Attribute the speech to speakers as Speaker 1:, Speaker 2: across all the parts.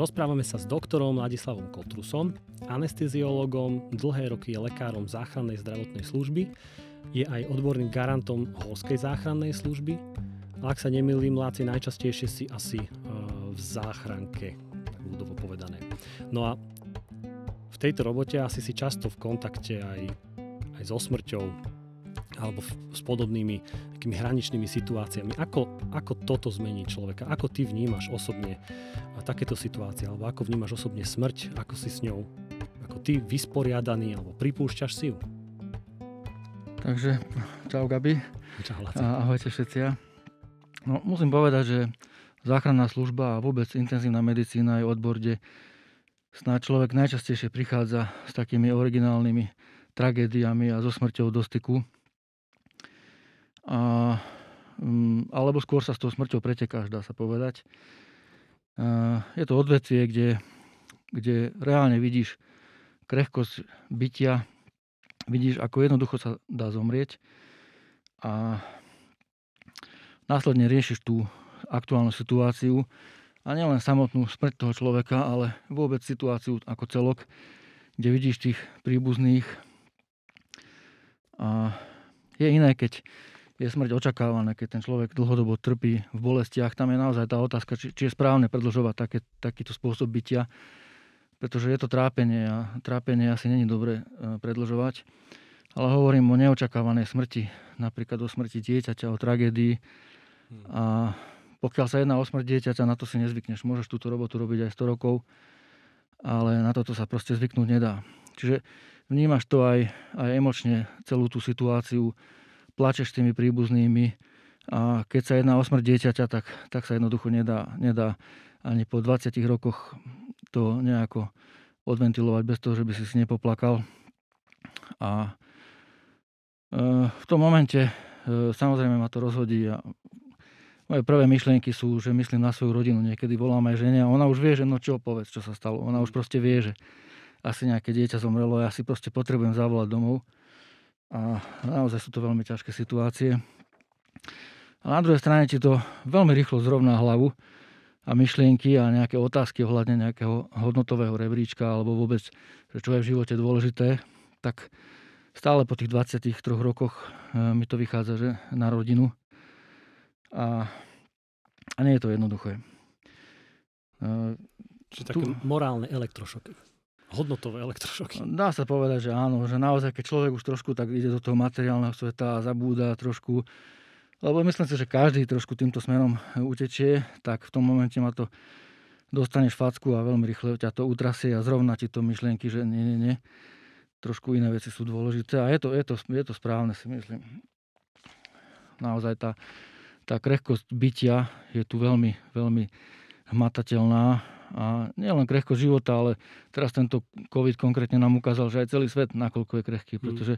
Speaker 1: Rozprávame sa s doktorom Ladislavom Kotrusom, anesteziologom, dlhé roky je lekárom záchrannej zdravotnej služby, je aj odborným garantom horskej záchrannej služby. A ak sa nemýlim, Láci najčastejšie si asi uh, v záchranke, ľudovo povedané. No a v tejto robote asi si často v kontakte aj, aj so smrťou, alebo s podobnými takými hraničnými situáciami. Ako, ako toto zmení človeka? Ako ty vnímaš osobne takéto situácie? Alebo ako vnímaš osobne smrť? Ako si s ňou? Ako ty vysporiadaný? Alebo pripúšťaš si ju?
Speaker 2: Takže, čau Gabi.
Speaker 1: Čau
Speaker 2: A, ahojte všetci. No, musím povedať, že záchranná služba a vôbec intenzívna medicína je odbor, kde snáď človek najčastejšie prichádza s takými originálnymi tragédiami a so smrťou do styku a, mm, alebo skôr sa s tou smrťou pretekáš, dá sa povedať. A, je to odvetvie, kde, kde reálne vidíš krehkosť bytia, vidíš, ako jednoducho sa dá zomrieť a následne riešiš tú aktuálnu situáciu a nielen samotnú smrť toho človeka, ale vôbec situáciu ako celok, kde vidíš tých príbuzných. A je iné, keď je smrť očakávaná, keď ten človek dlhodobo trpí v bolestiach. Tam je naozaj tá otázka, či, či je správne predlžovať také, takýto spôsob bytia, pretože je to trápenie a trápenie asi není dobre e, predlžovať. Ale hovorím o neočakávanej smrti, napríklad o smrti dieťaťa, o tragédii. Hmm. A pokiaľ sa jedná o smrť dieťaťa, na to si nezvykneš. Môžeš túto robotu robiť aj 100 rokov, ale na toto sa proste zvyknúť nedá. Čiže vnímaš to aj, aj emočne, celú tú situáciu, plačeš s tými príbuznými a keď sa jedná o smrť dieťaťa, tak, tak sa jednoducho nedá, nedá ani po 20 rokoch to nejako odventilovať bez toho, že by si si nepoplakal. A e, v tom momente e, samozrejme ma to rozhodí a moje prvé myšlienky sú, že myslím na svoju rodinu. Niekedy volám aj žene a ona už vie, že no čo povedz, čo sa stalo. Ona už proste vie, že asi nejaké dieťa zomrelo a ja si proste potrebujem zavolať domov. A naozaj sú to veľmi ťažké situácie. A na druhej strane ti to veľmi rýchlo zrovná hlavu a myšlienky a nejaké otázky ohľadne nejakého hodnotového rebríčka alebo vôbec, že čo je v živote dôležité, tak stále po tých 23 rokoch e, mi to vychádza, že na rodinu. A, a nie je to jednoduché.
Speaker 1: Čiže také tu... morálne elektrošoky hodnotové elektrošoky.
Speaker 2: Dá sa povedať, že áno, že naozaj, keď človek už trošku tak ide do toho materiálneho sveta a zabúda trošku, lebo myslím si, že každý trošku týmto smerom utečie, tak v tom momente ma to dostaneš facku a veľmi rýchle ťa to utrasie a zrovna ti to myšlienky, že nie, nie, nie. Trošku iné veci sú dôležité a je to, je to, je to správne si myslím. Naozaj tá, tá krehkosť bytia je tu veľmi, veľmi hmatateľná a nielen krehko života, ale teraz tento COVID konkrétne nám ukázal, že aj celý svet nakoľko je krehký, mm. pretože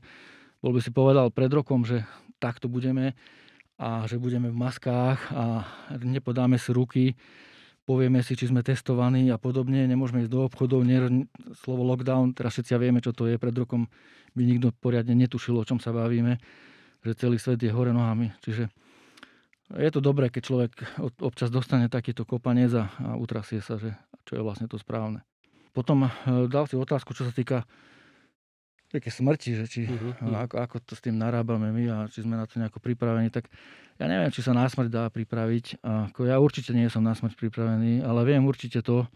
Speaker 2: bol by si povedal pred rokom, že takto budeme a že budeme v maskách a nepodáme si ruky, povieme si, či sme testovaní a podobne, nemôžeme ísť do obchodov, nie, slovo lockdown, teraz všetci vieme, čo to je, pred rokom by nikto poriadne netušil, o čom sa bavíme, že celý svet je hore nohami, čiže je to dobré, keď človek občas dostane takýto kopanec a, utrasie sa, že čo je vlastne to správne. Potom e, dal si otázku, čo sa týka také smrti, že či, uh-huh. ako, ako to s tým narábame my a či sme na to nejako pripravení, tak ja neviem, či sa na smrť dá pripraviť. Ako ja určite nie som na smrť pripravený, ale viem určite to,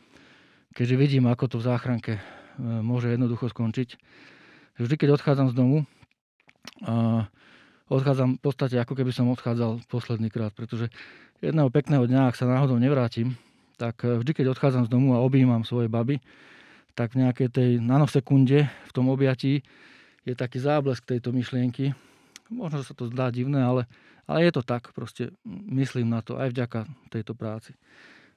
Speaker 2: keďže vidím, ako to v záchranke e, môže jednoducho skončiť. Vždy, keď odchádzam z domu, a odchádzam v podstate ako keby som odchádzal posledný krát, pretože jedného pekného dňa, ak sa náhodou nevrátim, tak eh, vždy, keď odchádzam z domu a objímam svoje baby, tak v nejakej tej nanosekunde v tom objatí je taký záblesk tejto myšlienky. Možno sa to zdá divné, ale, ale je to tak. Proste myslím na to aj vďaka tejto práci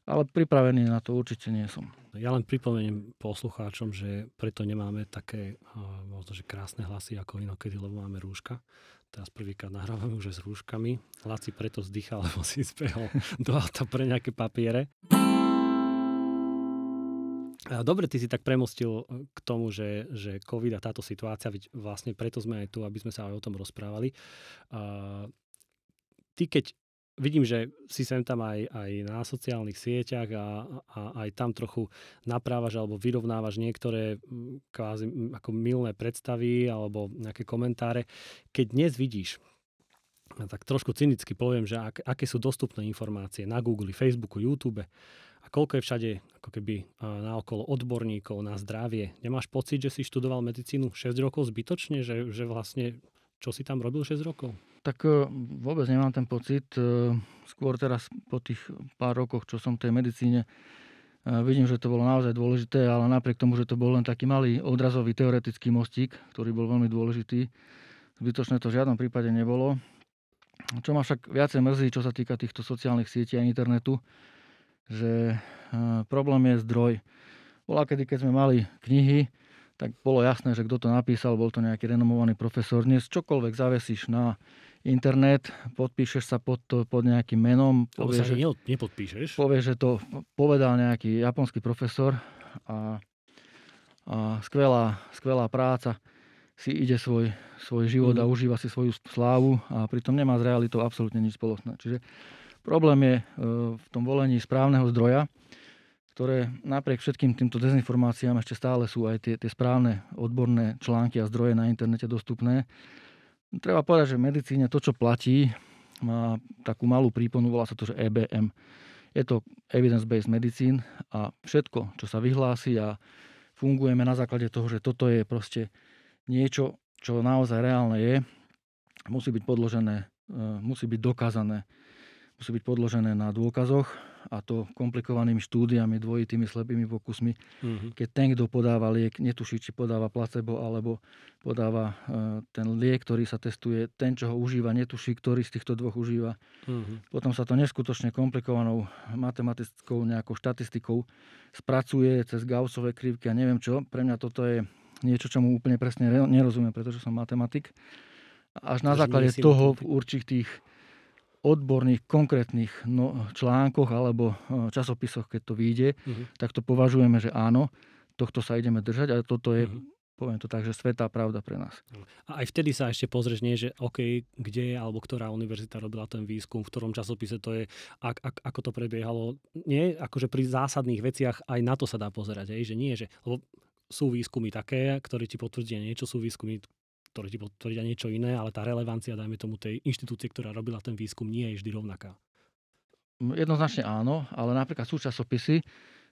Speaker 2: ale pripravený na to určite nie som.
Speaker 1: Ja len pripomeniem poslucháčom, že preto nemáme také možno, že krásne hlasy ako inokedy, lebo máme rúška. Teraz prvýkrát nahrávame už s rúškami. Laci preto vzdychal, lebo si zbehol do auta pre nejaké papiere. Dobre, ty si tak premostil e, k tomu, že, že COVID a táto situácia, vlastne preto sme aj tu, aby sme sa aj o tom rozprávali. Ty keď vidím, že si sem tam aj, aj na sociálnych sieťach a, a aj tam trochu naprávaš alebo vyrovnávaš niektoré kvázi ako milné predstavy alebo nejaké komentáre. Keď dnes vidíš, tak trošku cynicky poviem, že ak, aké sú dostupné informácie na Google, Facebooku, YouTube, a koľko je všade ako keby naokolo odborníkov na zdravie. Nemáš pocit, že si študoval medicínu 6 rokov zbytočne, že, že vlastne čo si tam robil 6 rokov?
Speaker 2: Tak e, vôbec nemám ten pocit. E, skôr teraz po tých pár rokoch, čo som v tej medicíne, e, vidím, že to bolo naozaj dôležité, ale napriek tomu, že to bol len taký malý odrazový teoretický mostík, ktorý bol veľmi dôležitý, zbytočné to v žiadnom prípade nebolo. Čo ma však viacej mrzí, čo sa týka týchto sociálnych sietí a internetu, že problém je zdroj. Bola kedy, keď sme mali knihy, tak bolo jasné, že kto to napísal, bol to nejaký renomovaný profesor. Dnes čokoľvek zavesíš na internet, podpíšeš sa pod, to, pod nejakým menom.
Speaker 1: Povie, že, nepodpíšeš.
Speaker 2: Povie, že to povedal nejaký japonský profesor a, a skvelá, skvelá práca si ide svoj, svoj život mm. a mhm. užíva si svoju slávu a pritom nemá s realitou absolútne nič spoločné. Čiže Problém je e, v tom volení správneho zdroja, ktoré napriek všetkým týmto dezinformáciám ešte stále sú aj tie, tie správne odborné články a zdroje na internete dostupné. Treba povedať, že v medicíne to, čo platí, má takú malú príponu, volá sa to, že EBM. Je to Evidence-Based Medicine a všetko, čo sa vyhlási a fungujeme na základe toho, že toto je proste niečo, čo naozaj reálne je, musí byť podložené, e, musí byť dokázané musí byť podložené na dôkazoch a to komplikovanými štúdiami, dvojitými slepými pokusmi. Mm-hmm. Keď ten, kto podáva liek, netuší, či podáva placebo alebo podáva e, ten liek, ktorý sa testuje, ten, čo ho užíva, netuší, ktorý z týchto dvoch užíva. Mm-hmm. Potom sa to neskutočne komplikovanou matematickou nejakou štatistikou spracuje cez Gaussové krivky a neviem čo. Pre mňa toto je niečo, čomu úplne presne nerozumiem, pretože som matematik. Až na základe toho v určitých odborných, konkrétnych no, článkoch alebo e, časopisoch, keď to vyjde, uh-huh. tak to považujeme, že áno, tohto sa ideme držať a toto je, uh-huh. poviem to tak, že svetá pravda pre nás.
Speaker 1: A aj vtedy sa ešte pozrieš, nie, že OK, kde je alebo ktorá univerzita robila ten výskum, v ktorom časopise to je, ak, ak, ako to prebiehalo. Nie, akože pri zásadných veciach aj na to sa dá pozerať, aj, že nie, že lebo sú výskumy také, ktoré ti potvrdia niečo, sú výskumy, ktoré ti potvrdia niečo iné, ale tá relevancia, dajme tomu, tej inštitúcie, ktorá robila ten výskum, nie je vždy rovnaká.
Speaker 2: Jednoznačne áno, ale napríklad sú časopisy,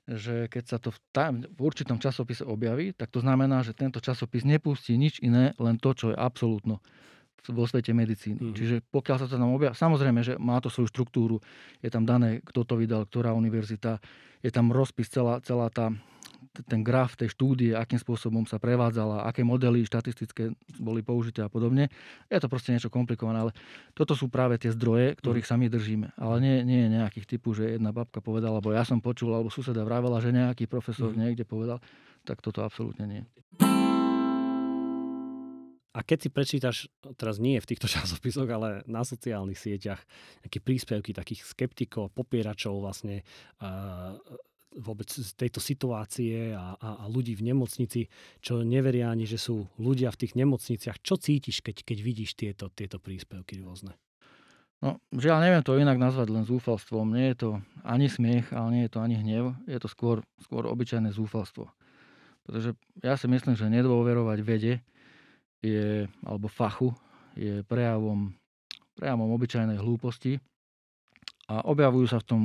Speaker 2: že keď sa to v, tam, v určitom časopise objaví, tak to znamená, že tento časopis nepustí nič iné, len to, čo je absolútno vo svete medicíny. Mm. Čiže pokiaľ sa to tam objaví, samozrejme, že má to svoju štruktúru, je tam dané, kto to vydal, ktorá univerzita, je tam rozpis, celá, celá tá ten graf tej štúdie, akým spôsobom sa prevádzala, aké modely štatistické boli použité a podobne. Je to proste niečo komplikované, ale toto sú práve tie zdroje, ktorých mm. sa my držíme. Ale nie, nie je nejakých typov, že jedna babka povedala, alebo ja som počul, alebo suseda vravela, že nejaký profesor mm. niekde povedal. Tak toto absolútne nie.
Speaker 1: A keď si prečítaš, teraz nie v týchto časopisoch, ale na sociálnych sieťach, nejaké príspevky takých skeptikov, popieračov vlastne uh, vôbec z tejto situácie a, a, a ľudí v nemocnici, čo neveria ani, že sú ľudia v tých nemocniciach. Čo cítiš, keď, keď vidíš tieto, tieto príspevky rôzne?
Speaker 2: No, žiaľ, neviem to inak nazvať len zúfalstvom. Nie je to ani smiech, ale nie je to ani hnev. Je to skôr, skôr obyčajné zúfalstvo. Pretože ja si myslím, že nedôverovať vede je, alebo fachu je prejavom, prejavom obyčajnej hlúposti a objavujú sa v tom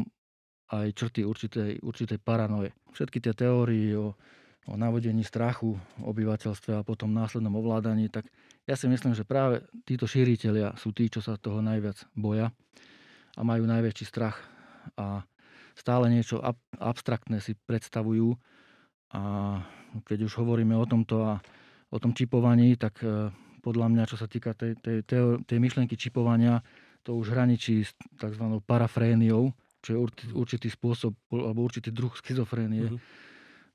Speaker 2: aj črty určitej, určitej paranoje. Všetky tie teórie o, o navodení strachu obyvateľstva a potom následnom ovládaní, tak ja si myslím, že práve títo šíriteľia sú tí, čo sa toho najviac boja a majú najväčší strach a stále niečo ab, abstraktné si predstavujú a keď už hovoríme o tomto a o tom čipovaní, tak e, podľa mňa, čo sa týka tej, tej, tej, tej myšlienky čipovania, to už hraničí s tzv. parafréniou, čo je určitý spôsob alebo určitý druh schizofrénie. Mm-hmm.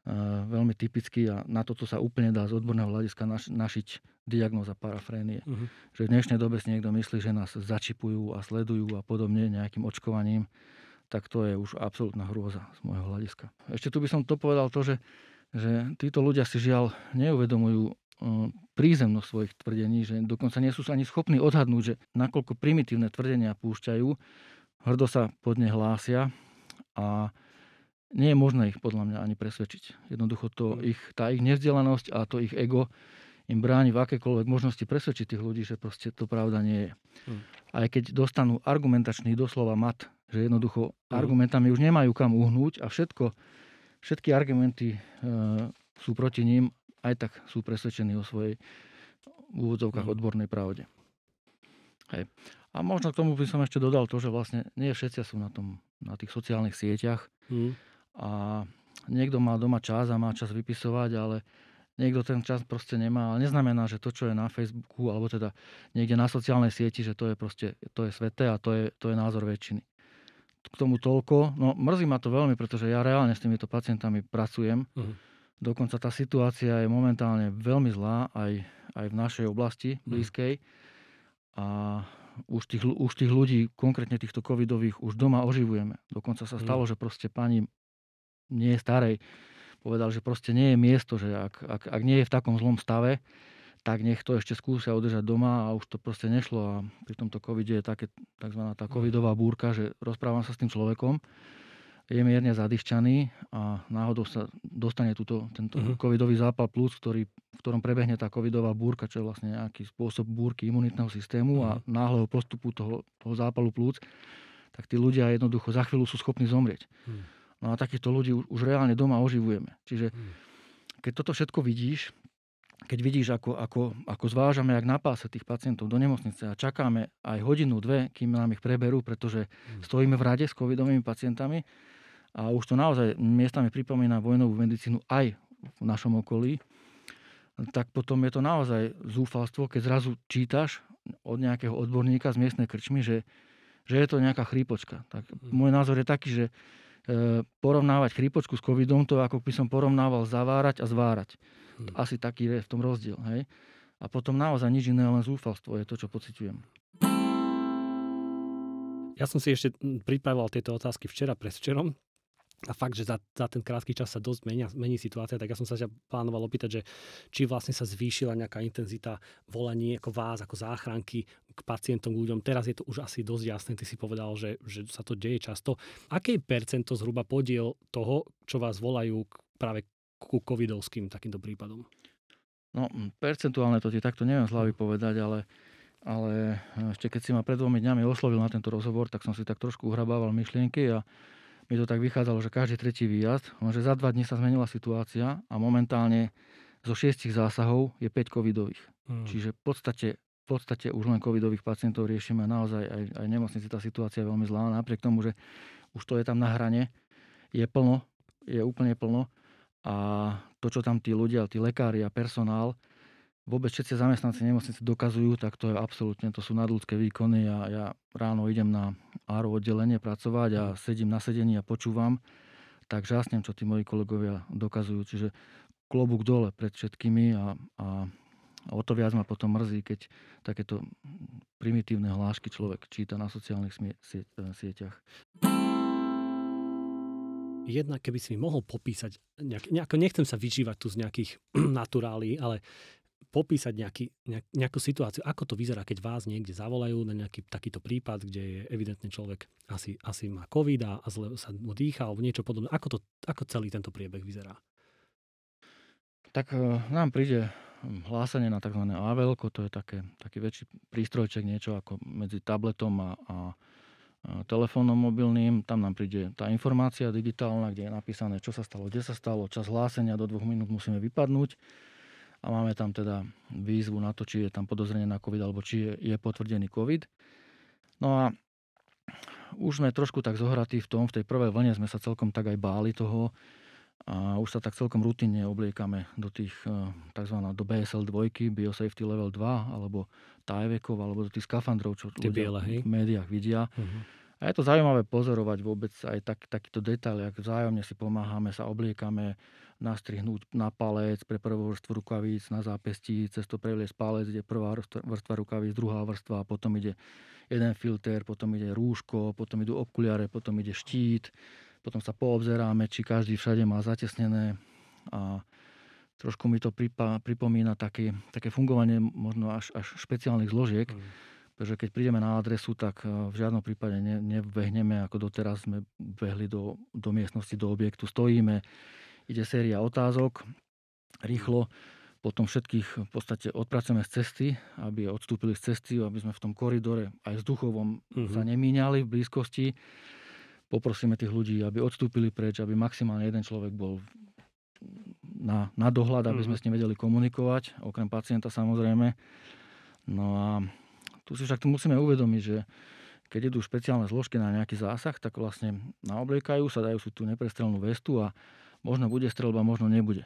Speaker 2: Uh, veľmi typický a na toto sa úplne dá z odborného hľadiska naš, našiť diagnóza parafrénie. Uh-huh. Že v dnešnej dobe si niekto myslí, že nás začipujú a sledujú a podobne nejakým očkovaním. tak to je už absolútna hrôza z môjho hľadiska. Ešte tu by som to povedal to, že, že títo ľudia si žiaľ neuvedomujú prízemnosť svojich tvrdení, že dokonca nie sú ani schopní odhadnúť, že nakoľko primitívne tvrdenia púšťajú, hrdo sa pod ne hlásia a nie je možné ich podľa mňa ani presvedčiť. Jednoducho to mm. ich, tá ich nevzdelanosť a to ich ego im bráni v akékoľvek možnosti presvedčiť tých ľudí, že proste to pravda nie je. Mm. Aj keď dostanú argumentačný doslova mat, že jednoducho mm. argumentami už nemajú kam uhnúť a všetko, všetky argumenty e, sú proti ním, aj tak sú presvedčení o svojej v úvodzovkách odbornej pravde. Hej. A možno k tomu by som ešte dodal to, že vlastne nie všetci sú na, tom, na tých sociálnych sieťach. Mm a niekto má doma čas a má čas vypisovať, ale niekto ten čas proste nemá. Ale neznamená, že to, čo je na Facebooku alebo teda niekde na sociálnej sieti, že to je proste, to je sveté a to je, to je názor väčšiny. K tomu toľko. No mrzí ma to veľmi, pretože ja reálne s týmito pacientami pracujem. Uh-huh. Dokonca tá situácia je momentálne veľmi zlá aj, aj v našej oblasti mhm. blízkej. Uh-huh. A už tých, už tých ľudí, konkrétne týchto covidových, už doma oživujeme. Dokonca sa stalo, uh-huh. že proste pani nie starej, povedal, že proste nie je miesto, že ak, ak, ak nie je v takom zlom stave, tak nech to ešte skúsia udržať doma a už to proste nešlo a pri tomto covide je také tzv. tá covidová búrka, že rozprávam sa s tým človekom, je mierne zadýšťaný a náhodou sa dostane túto, tento uh-huh. covidový zápal plúc, ktorý, v ktorom prebehne tá covidová búrka, čo je vlastne nejaký spôsob búrky imunitného systému uh-huh. a mhm. náhleho postupu toho, toho zápalu plúc, tak tí ľudia jednoducho za chvíľu sú schopní zomrieť. Uh-huh. No a takýchto ľudí už reálne doma oživujeme. Čiže hmm. keď toto všetko vidíš, keď vidíš, ako, ako, ako zvážame, jak napása tých pacientov do nemocnice a čakáme aj hodinu, dve, kým nám ich preberú, pretože stojíme v rade s covidovými pacientami a už to naozaj miestami pripomína vojnovú medicínu aj v našom okolí, tak potom je to naozaj zúfalstvo, keď zrazu čítaš od nejakého odborníka z miestnej krčmy, že, že je to nejaká chrípočka. Tak hmm. môj názor je taký, že E, porovnávať chrípočku s covidom, to ako by som porovnával zavárať a zvárať. Hmm. Asi taký je v tom rozdiel. Hej? A potom naozaj nič iné, len zúfalstvo je to, čo pociťujem.
Speaker 1: Ja som si ešte pripravoval tieto otázky včera pre včerom a fakt, že za, za ten krátky čas sa dosť menia, mení situácia, tak ja som sa ťa plánoval opýtať, že či vlastne sa zvýšila nejaká intenzita volaní ako vás, ako záchranky k pacientom, k ľuďom. Teraz je to už asi dosť jasné, ty si povedal, že, že sa to deje často. Aké percento zhruba podiel toho, čo vás volajú práve ku covidovským takýmto prípadom?
Speaker 2: No, percentuálne to ti takto neviem z hlavy povedať, ale, ale ešte keď si ma pred dvomi dňami oslovil na tento rozhovor, tak som si tak trošku uhrabával myšlienky a mi to tak vychádzalo, že každý tretí výjazd, lenže za dva dní sa zmenila situácia a momentálne zo šiestich zásahov je 5 covidových. Hmm. Čiže v podstate, v podstate už len covidových pacientov riešime naozaj aj, aj nemocnici tá situácia je veľmi zlá, napriek tomu, že už to je tam na hrane, je plno, je úplne plno a to, čo tam tí ľudia, tí lekári a personál vôbec všetci zamestnanci nemocnice dokazujú, tak to je absolútne, to sú nadľudské výkony a ja ráno idem na áro oddelenie pracovať a sedím na sedení a počúvam, tak žasnem, čo tí moji kolegovia dokazujú. Čiže klobúk dole pred všetkými a, a o to viac ma potom mrzí, keď takéto primitívne hlášky človek číta na sociálnych smie- e, sieťach.
Speaker 1: Jedna, keby si mi mohol popísať, nejak, nejako nechcem sa vyžívať tu z nejakých naturálí, ale popísať nejaký, nejak, nejakú situáciu, ako to vyzerá, keď vás niekde zavolajú na nejaký takýto prípad, kde je evidentne človek asi, asi má COVID a, a zle sa mu dýcha alebo niečo podobné. Ako, to, ako celý tento priebeh vyzerá?
Speaker 2: Tak e, nám príde hlásenie na tzv. AVL, to je také, taký väčší prístrojček, niečo ako medzi tabletom a, a telefónom mobilným, tam nám príde tá informácia digitálna, kde je napísané, čo sa stalo, kde sa stalo, čas hlásenia, do dvoch minút musíme vypadnúť a máme tam teda výzvu na to, či je tam podozrenie na COVID alebo či je, je potvrdený COVID. No a už sme trošku tak zohratí v tom, v tej prvej vlne sme sa celkom tak aj báli toho a už sa tak celkom rutinne obliekame do tých e, tzv. do BSL 2, Biosafety Level 2 alebo Tajvekov alebo do tých skafandrov, čo ľudia biele, v médiách vidia. Uh-huh. A je to zaujímavé pozorovať vôbec aj tak, takýto detail, ak vzájomne si pomáhame, sa obliekame, nastrihnúť na palec pre prvú vrstvu rukavíc, na zápestí, cez to preliesť palec, ide prvá vrstva rukavíc, druhá vrstva, a potom ide jeden filter, potom ide rúško, potom idú okuliare, potom ide štít, potom sa poobzeráme, či každý všade má zatesnené. A trošku mi to pripomína také, také fungovanie možno až, až špeciálnych zložiek, mm. pretože keď prídeme na adresu, tak eh, v žiadnom prípade ne, nebehneme, ako doteraz sme behli do, do miestnosti, do objektu, stojíme, ide séria otázok, rýchlo, potom všetkých v podstate odpracujeme z cesty, aby odstúpili z cesty, aby sme v tom koridore aj vzduchovom mm-hmm. sa nemíňali v blízkosti. Poprosíme tých ľudí, aby odstúpili preč, aby maximálne jeden človek bol na, na dohľad, aby sme mhm. s ním vedeli komunikovať, okrem pacienta samozrejme. No a tu si však musíme uvedomiť, že keď idú špeciálne zložky na nejaký zásah, tak vlastne naobliekajú sa, dajú si tú neprestrelnú vestu a možno bude strelba, možno nebude.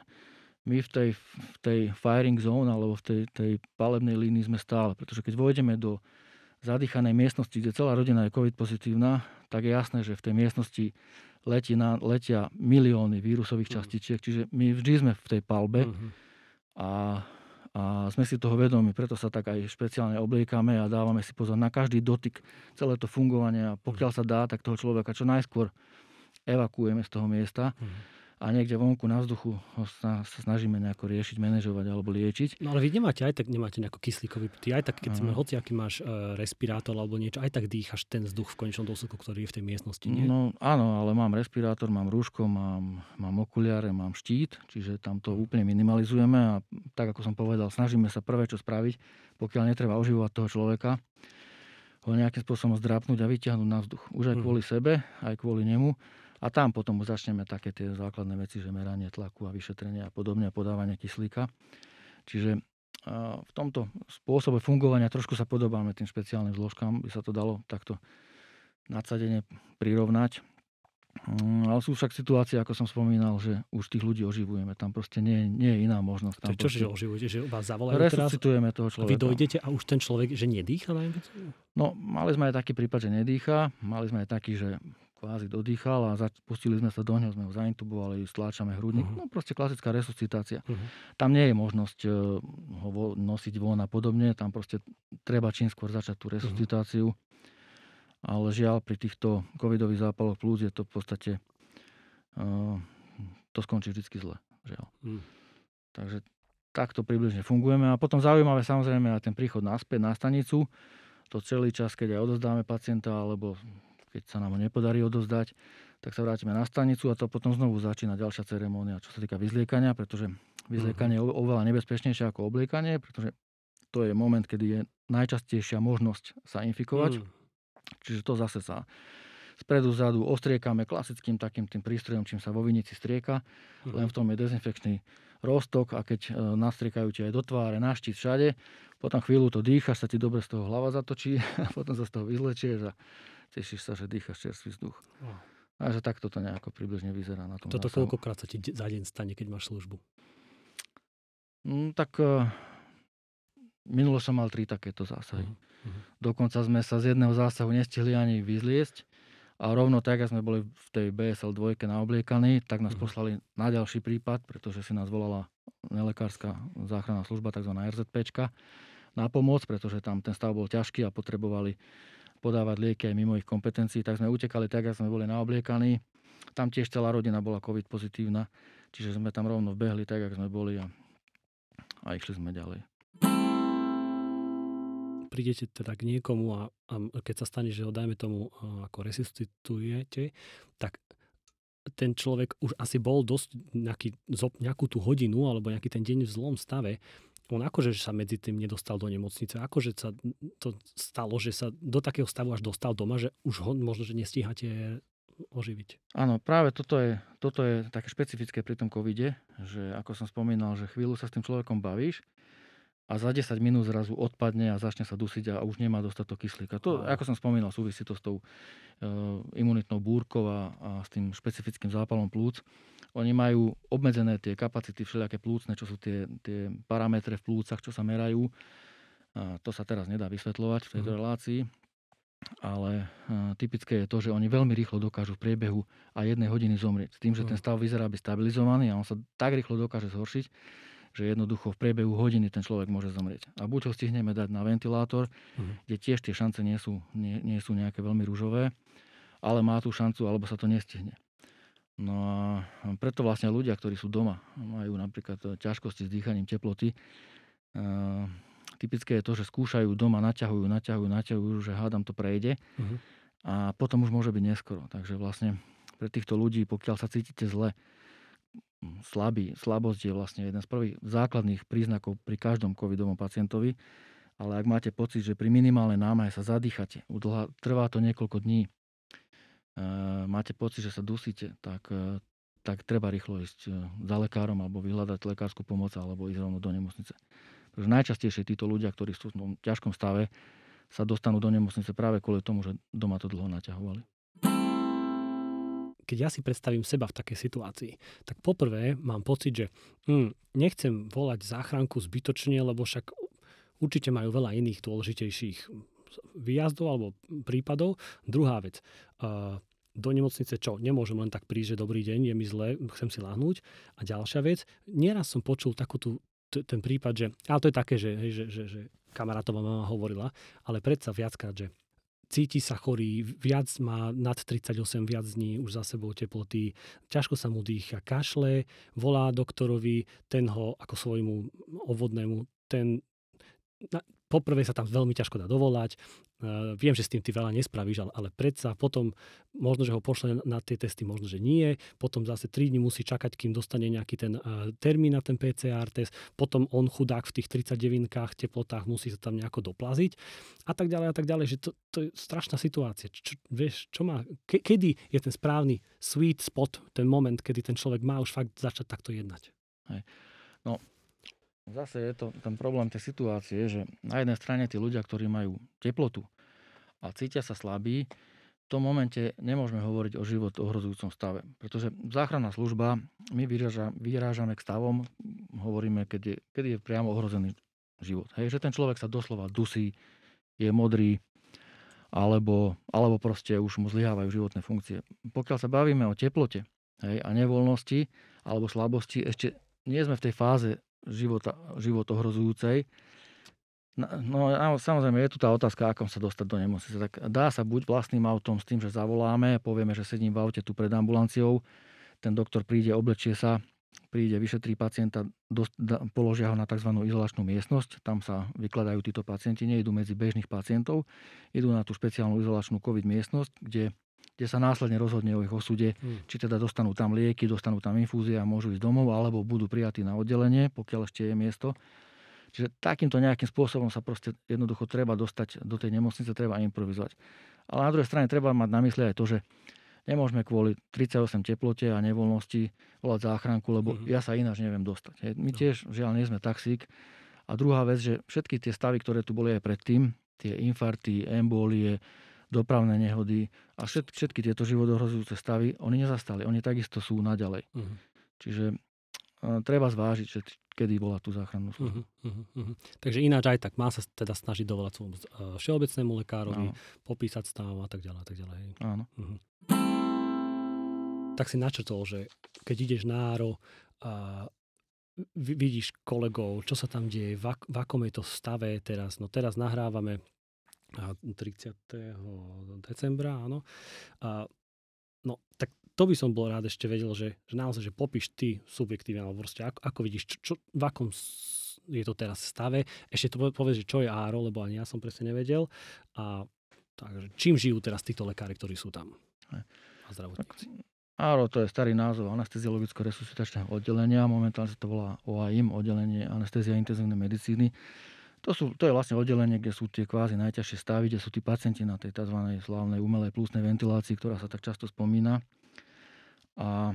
Speaker 2: My v tej, v tej firing zone alebo v tej, tej palebnej línii sme stále, pretože keď vojdeme do zadýchanej miestnosti, kde celá rodina je COVID pozitívna, tak je jasné, že v tej miestnosti letí na, letia milióny vírusových mhm. častičiek, čiže my vždy sme v tej palbe uh-huh. a a sme si toho vedomi, preto sa tak aj špeciálne obliekame a dávame si pozor na každý dotyk, celé to fungovanie a pokiaľ sa dá, tak toho človeka čo najskôr evakuujeme z toho miesta. Mm a niekde vonku na vzduchu sa, sa snažíme nejako riešiť, manažovať alebo liečiť.
Speaker 1: No ale vy nemáte aj tak nemáte nejako kyslíkový, ty aj tak, keď si hoci aký máš uh, respirátor alebo niečo, aj tak dýchaš ten vzduch v konečnom dôsledku, ktorý je v tej miestnosti, nie?
Speaker 2: No áno, ale mám respirátor, mám rúško, mám, mám okuliare, mám štít, čiže tam to úplne minimalizujeme a tak ako som povedal, snažíme sa prvé čo spraviť, pokiaľ netreba oživovať toho človeka, ho nejakým spôsobom zdrapnúť a vyťahnuť na vzduch. Už aj mhm. kvôli sebe, aj kvôli nemu a tam potom začneme také tie základné veci, že meranie tlaku a vyšetrenie a podobne podávanie kyslíka. Čiže v tomto spôsobe fungovania trošku sa podobáme tým špeciálnym zložkám, by sa to dalo takto nadsadene prirovnať. Mm, ale sú však situácie, ako som spomínal, že už tých ľudí oživujeme. Tam proste nie, nie je iná možnosť. Tam
Speaker 1: čo, že oživujete? Že vás zavolajú
Speaker 2: teraz? toho človeka.
Speaker 1: Vy dojdete a už ten človek, že nedýcha najmä?
Speaker 2: No, mali sme aj taký prípad, že nedýcha. Mali sme aj taký, že kvázi dodýchal a zač- pustili sme sa do ňoho, sme ho zaintubovali, stláčame hrudník. Uh-huh. No proste klasická resuscitácia. Uh-huh. Tam nie je možnosť uh, ho vo- nosiť von a podobne, tam proste treba čím skôr začať tú resuscitáciu. Uh-huh. Ale žiaľ, pri týchto covidových zápaloch plus je to v podstate, uh, to skončí vždy zle. Žiaľ. Uh-huh. Takže takto približne fungujeme. A potom zaujímavé samozrejme aj ten príchod naspäť na stanicu. To celý čas, keď aj odozdáme pacienta, alebo keď sa nám ho nepodarí odozdať, tak sa vrátime na stanicu a to potom znovu začína ďalšia ceremónia, čo sa týka vyzliekania, pretože vyzliekanie je oveľa nebezpečnejšie ako obliekanie, pretože to je moment, kedy je najčastejšia možnosť sa infikovať. Mm. Čiže to zase sa spredu, zadu ostriekame klasickým takým tým prístrojom, čím sa vo vinici strieka. Mm. Len v tom je dezinfekčný roztok a keď e, nastriekajú ti aj do tváre, na štít všade, potom chvíľu to dýchaš, sa ti dobre z toho hlava zatočí a potom sa z toho vyzlečieš a tešíš sa, že dýchaš čerstvý vzduch. Oh. A že takto to nejako približne vyzerá na tom
Speaker 1: Toto násahu. koľkokrát sa ti za deň stane, keď máš službu?
Speaker 2: Mm, tak uh, minulo som mal tri takéto zásahy. Uh-huh. Dokonca sme sa z jedného zásahu nestihli ani vyzliesť a rovno tak, ako sme boli v tej BSL 2 naobliekaní, tak nás uh-huh. poslali na ďalší prípad, pretože si nás volala nelekárska záchranná služba, tzv. RZPčka, na pomoc, pretože tam ten stav bol ťažký a potrebovali podávať lieky aj mimo ich kompetencií, tak sme utekali tak, ako sme boli naobliekaní. Tam tiež celá rodina bola COVID pozitívna, čiže sme tam rovno vbehli tak, ako sme boli a, a išli sme ďalej.
Speaker 1: Prídete teda k niekomu a, a keď sa stane, že ho dajme tomu ako resuscitujete, tak ten človek už asi bol dosť nejaký, nejakú tú hodinu alebo nejaký ten deň v zlom stave on akože sa medzi tým nedostal do nemocnice, akože sa to stalo, že sa do takého stavu až dostal doma, že už ho možno, že nestíhate oživiť.
Speaker 2: Áno, práve toto je, toto je také špecifické pri tom covide, že ako som spomínal, že chvíľu sa s tým človekom bavíš a za 10 minút zrazu odpadne a začne sa dusiť a už nemá dostatok kyslíka. To, ako som spomínal, súvisí to s tou e, imunitnou búrkou a, a s tým špecifickým zápalom plúc. Oni majú obmedzené tie kapacity všelijaké plúcne, čo sú tie, tie parametre v plúcach, čo sa merajú. A to sa teraz nedá vysvetľovať v tejto mm. relácii. ale typické je to, že oni veľmi rýchlo dokážu v priebehu a jednej hodiny zomrieť. S tým, že ten hm. stav vyzerá byť stabilizovaný a on sa tak rýchlo dokáže zhoršiť, že jednoducho v priebehu hodiny ten človek môže zomrieť. A buď ho stihneme dať na ventilátor, uh-huh. kde tiež tie šance nie sú, nie, nie sú nejaké veľmi rúžové, ale má tú šancu, alebo sa to nestihne. No a preto vlastne ľudia, ktorí sú doma, majú napríklad ťažkosti s dýchaním teploty, uh, typické je to, že skúšajú doma, naťahujú, naťahujú, naťahujú, že hádam to prejde uh-huh. a potom už môže byť neskoro. Takže vlastne pre týchto ľudí, pokiaľ sa cítite zle, slabý, slabosť je vlastne jeden z prvých základných príznakov pri každom covidovom pacientovi, ale ak máte pocit, že pri minimálnej námahe sa zadýchate, trvá to niekoľko dní, e, máte pocit, že sa dusíte, tak, e, tak treba rýchlo ísť e, za lekárom alebo vyhľadať lekárskú pomoc alebo ísť rovno do nemocnice. Pretože najčastejšie títo ľudia, ktorí sú v ťažkom stave, sa dostanú do nemocnice práve kvôli tomu, že doma to dlho naťahovali
Speaker 1: keď ja si predstavím seba v takej situácii, tak poprvé mám pocit, že hm, nechcem volať záchranku zbytočne, lebo však určite majú veľa iných dôležitejších výjazdov alebo prípadov. Druhá vec, do nemocnice čo? Nemôžem len tak prísť, že dobrý deň, je mi zle, chcem si lahnúť. A ďalšia vec, nieraz som počul takú tú, ten prípad, že, ale to je také, že, že, že, že kamarátová mama hovorila, ale predsa viackrát, že cíti sa chorý, viac má nad 38 viac dní už za sebou teploty, ťažko sa mu dýcha, kašle, volá doktorovi, ten ho ako svojmu ovodnému, ten poprvé sa tam veľmi ťažko dá dovolať. Uh, viem, že s tým ty veľa nespravíš, ale, ale predsa potom možno, že ho pošle na tie testy, možno, že nie. Potom zase 3 dní musí čakať, kým dostane nejaký ten uh, termín na ten PCR test. Potom on chudák v tých 39 teplotách musí sa tam nejako doplaziť a tak ďalej a tak ďalej. Že to, to je strašná situácia. Čo, vieš, čo má, ke, kedy je ten správny sweet spot, ten moment, kedy ten človek má už fakt začať takto jednať?
Speaker 2: Hej. No, Zase je to ten problém tej situácie, že na jednej strane tí ľudia, ktorí majú teplotu a cítia sa slabí, v tom momente nemôžeme hovoriť o život ohrozujúcom stave. Pretože záchranná služba, my vyráža, vyrážame k stavom, hovoríme, keď je, keď je priamo ohrozený život. Hej, že ten človek sa doslova dusí, je modrý, alebo, alebo proste už mu zlyhávajú životné funkcie. Pokiaľ sa bavíme o teplote hej, a nevoľnosti alebo slabosti, ešte nie sme v tej fáze života, život ohrozujúcej. No, samozrejme, je tu tá otázka, ako sa dostať do nemocnice. Tak dá sa buď vlastným autom s tým, že zavoláme, povieme, že sedím v aute tu pred ambulanciou, ten doktor príde, oblečie sa, príde, vyšetrí pacienta, dost, da, položia ho na tzv. izolačnú miestnosť, tam sa vykladajú títo pacienti, nejdú medzi bežných pacientov, idú na tú špeciálnu izolačnú COVID miestnosť, kde kde sa následne rozhodne o ich osude, hmm. či teda dostanú tam lieky, dostanú tam infúzie a môžu ísť domov, alebo budú prijatí na oddelenie, pokiaľ ešte je miesto. Čiže takýmto nejakým spôsobom sa proste jednoducho treba dostať do tej nemocnice, treba improvizovať. Ale na druhej strane treba mať na mysli aj to, že nemôžeme kvôli 38 teplote a nevoľnosti volať záchranku, lebo mm-hmm. ja sa ináč neviem dostať. My no. tiež, žiaľ, nie sme taxík. A druhá vec, že všetky tie stavy, ktoré tu boli aj predtým, tie infarty, embolie, dopravné nehody a všet, všetky tieto životohrozujúce stavy, oni nezastali. Oni takisto sú naďalej. Uh-huh. Čiže uh, treba zvážiť, kedy volá tú záchrannú službu. Uh-huh,
Speaker 1: uh-huh. Takže ináč aj tak má sa teda snažiť dovolať svojmu uh, všeobecnému lekárovi, Áno. popísať stav a tak ďalej. A tak ďalej.
Speaker 2: Áno. Uh-huh.
Speaker 1: Tak si načrtol, že keď ideš na áro a vidíš kolegov, čo sa tam deje, v, ak- v akom je to stave teraz. No teraz nahrávame 30. decembra, áno. A, no, tak to by som bol rád ešte vedel, že, že naozaj, že popíš ty subjektívne, alebo proste ako, ako vidíš, čo, čo, v akom je to teraz stave. Ešte to povedz, že čo je áro, lebo ani ja som presne nevedel. A takže čím žijú teraz títo lekári, ktorí sú tam? A zdravotníci.
Speaker 2: Áro, to je starý názov anesteziologicko-resuscitačného oddelenia. Momentálne sa to volá OAIM, oddelenie anestezia intenzívnej medicíny. To, sú, to je vlastne oddelenie, kde sú tie kvázi najťažšie stavy, kde sú tí pacienti na tej tzv. slávnej umelej plusnej ventilácii, ktorá sa tak často spomína. A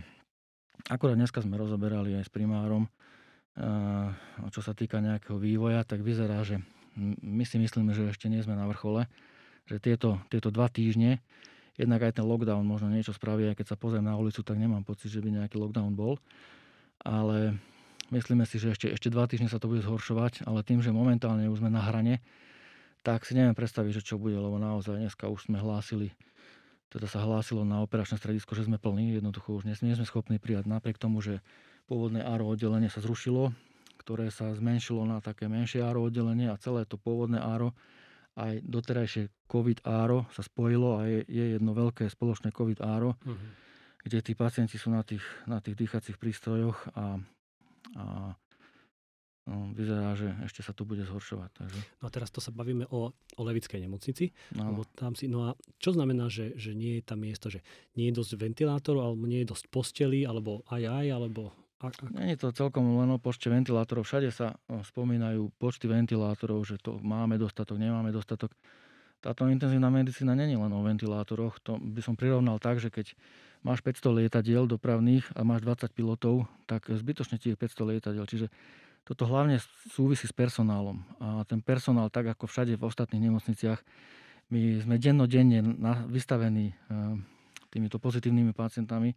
Speaker 2: akorát dneska sme rozoberali aj s primárom, čo sa týka nejakého vývoja, tak vyzerá, že my si myslíme, že ešte nie sme na vrchole, že tieto, tieto dva týždne, jednak aj ten lockdown možno niečo spraví, aj keď sa pozriem na ulicu, tak nemám pocit, že by nejaký lockdown bol. Ale Myslíme si, že ešte, ešte dva týždne sa to bude zhoršovať, ale tým, že momentálne už sme na hrane, tak si neviem predstaviť, že čo bude, lebo naozaj dneska už sme hlásili, teda sa hlásilo na operačné stredisko, že sme plní, jednoducho už nie, nie sme schopní prijať napriek tomu, že pôvodné ARO oddelenie sa zrušilo, ktoré sa zmenšilo na také menšie ARO oddelenie a celé to pôvodné ARO aj doterajšie COVID ARO sa spojilo a je, je jedno veľké spoločné COVID ARO, uh-huh. kde tí pacienti sú na tých, na tých dýchacích prístrojoch a, a vyzerá, že ešte sa to bude zhoršovať. Takže...
Speaker 1: No a teraz to sa bavíme o, o Levickej nemocnici. No. tam si, no a čo znamená, že, že nie je tam miesto, že nie je dosť ventilátorov, alebo nie je dosť posteli, alebo aj aj, alebo...
Speaker 2: Nie je to celkom len o počte ventilátorov. Všade sa spomínajú počty ventilátorov, že to máme dostatok, nemáme dostatok. Táto intenzívna medicína není len o ventilátoroch. To by som prirovnal tak, že keď máš 500 lietadiel dopravných a máš 20 pilotov, tak zbytočne ti je 500 lietadiel. Čiže toto hlavne súvisí s personálom. A ten personál, tak ako všade v ostatných nemocniciach, my sme dennodenne vystavení eh, týmito pozitívnymi pacientami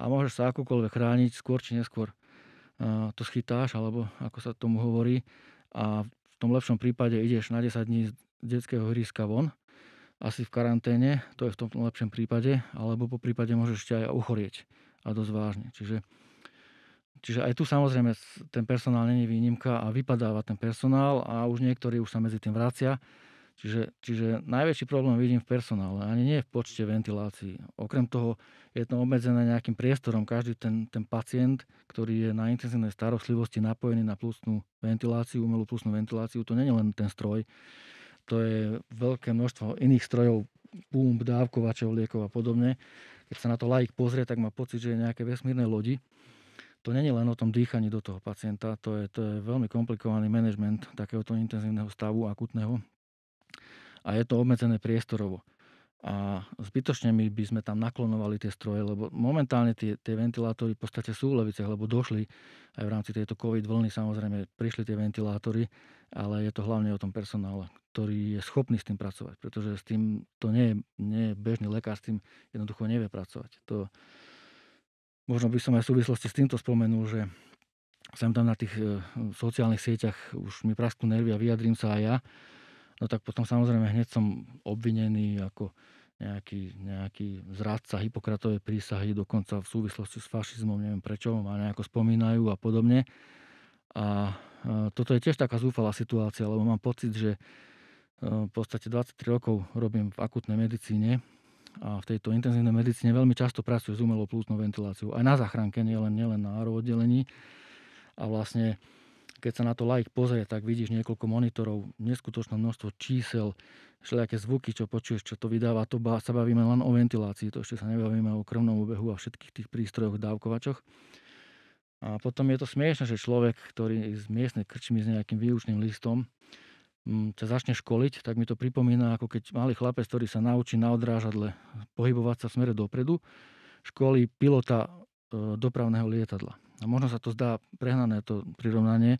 Speaker 2: a môžeš sa akokoľvek chrániť, skôr či neskôr to schytáš, alebo ako sa tomu hovorí. A v tom lepšom prípade ideš na 10 dní z detského hryska von, asi v karanténe, to je v tom lepšom prípade, alebo po prípade môžeš ešte aj ochorieť a dosť vážne. Čiže Čiže aj tu samozrejme ten personál není výnimka a vypadáva ten personál a už niektorí už sa medzi tým vracia. Čiže, čiže najväčší problém vidím v personále, ani nie v počte ventilácií. Okrem toho je to obmedzené nejakým priestorom. Každý ten, ten pacient, ktorý je na intenzívnej starostlivosti napojený na plusnú ventiláciu, umelú plusnú ventiláciu, to nie je len ten stroj. To je veľké množstvo iných strojov, pump, dávkovačov, liekov a podobne. Keď sa na to laik pozrie, tak má pocit, že je nejaké vesmírne lodi to není len o tom dýchaní do toho pacienta, to je, to je veľmi komplikovaný manažment takéhoto intenzívneho stavu akutného a je to obmedzené priestorovo. A zbytočne my by sme tam naklonovali tie stroje, lebo momentálne tie, tie ventilátory v podstate sú v Leviciach, lebo došli aj v rámci tejto COVID vlny, samozrejme prišli tie ventilátory, ale je to hlavne o tom personále, ktorý je schopný s tým pracovať, pretože s tým to nie je, nie je bežný lekár, s tým jednoducho nevie pracovať. To, Možno by som aj v súvislosti s týmto spomenul, že sem tam na tých e, sociálnych sieťach už mi prasknú nervy a vyjadrím sa aj ja. No tak potom samozrejme hneď som obvinený ako nejaký, nejaký zradca Hipokratovej prísahy, dokonca v súvislosti s fašizmom, neviem prečo, ma nejako spomínajú a podobne. A e, toto je tiež taká zúfalá situácia, lebo mám pocit, že e, v podstate 23 rokov robím v akutnej medicíne v tejto intenzívnej medicíne veľmi často pracujú s umelou plúcnou ventiláciou. Aj na záchranke, nielen, nielen na ARO oddelení. A vlastne, keď sa na to laik pozrie, tak vidíš niekoľko monitorov, neskutočné množstvo čísel, všelijaké zvuky, čo počuješ, čo to vydáva. To sa bavíme len o ventilácii, to ešte sa nebavíme o krvnom obehu a všetkých tých prístrojoch, dávkovačoch. A potom je to smiešne, že človek, ktorý z miestnej krčmi s nejakým výučným listom, sa začne školiť, tak mi to pripomína, ako keď malý chlapec, ktorý sa naučí na odrážadle pohybovať sa v smere dopredu, školí pilota e, dopravného lietadla. A možno sa to zdá prehnané to prirovnanie,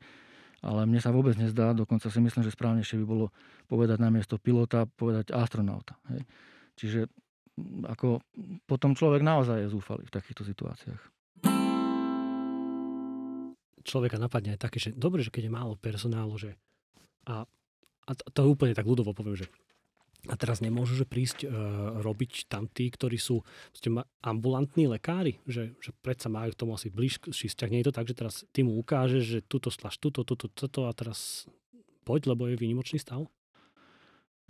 Speaker 2: ale mne sa vôbec nezdá, dokonca si myslím, že správnejšie by bolo povedať namiesto pilota, povedať astronauta. Hej. Čiže ako potom človek naozaj je zúfalý v takýchto situáciách.
Speaker 1: Človeka napadne aj také, že dobre, že keď je málo personálu, že a a to, to úplne tak ľudovo poviem, že a teraz nemôžu že prísť e, robiť tam tí, ktorí sú ambulantní lekári, že, že predsa majú k tomu asi blížší vzťah. Nie je to tak, že teraz ty mu ukážeš, že tuto slaš, tuto, tuto, toto a teraz poď, lebo je výnimočný stav?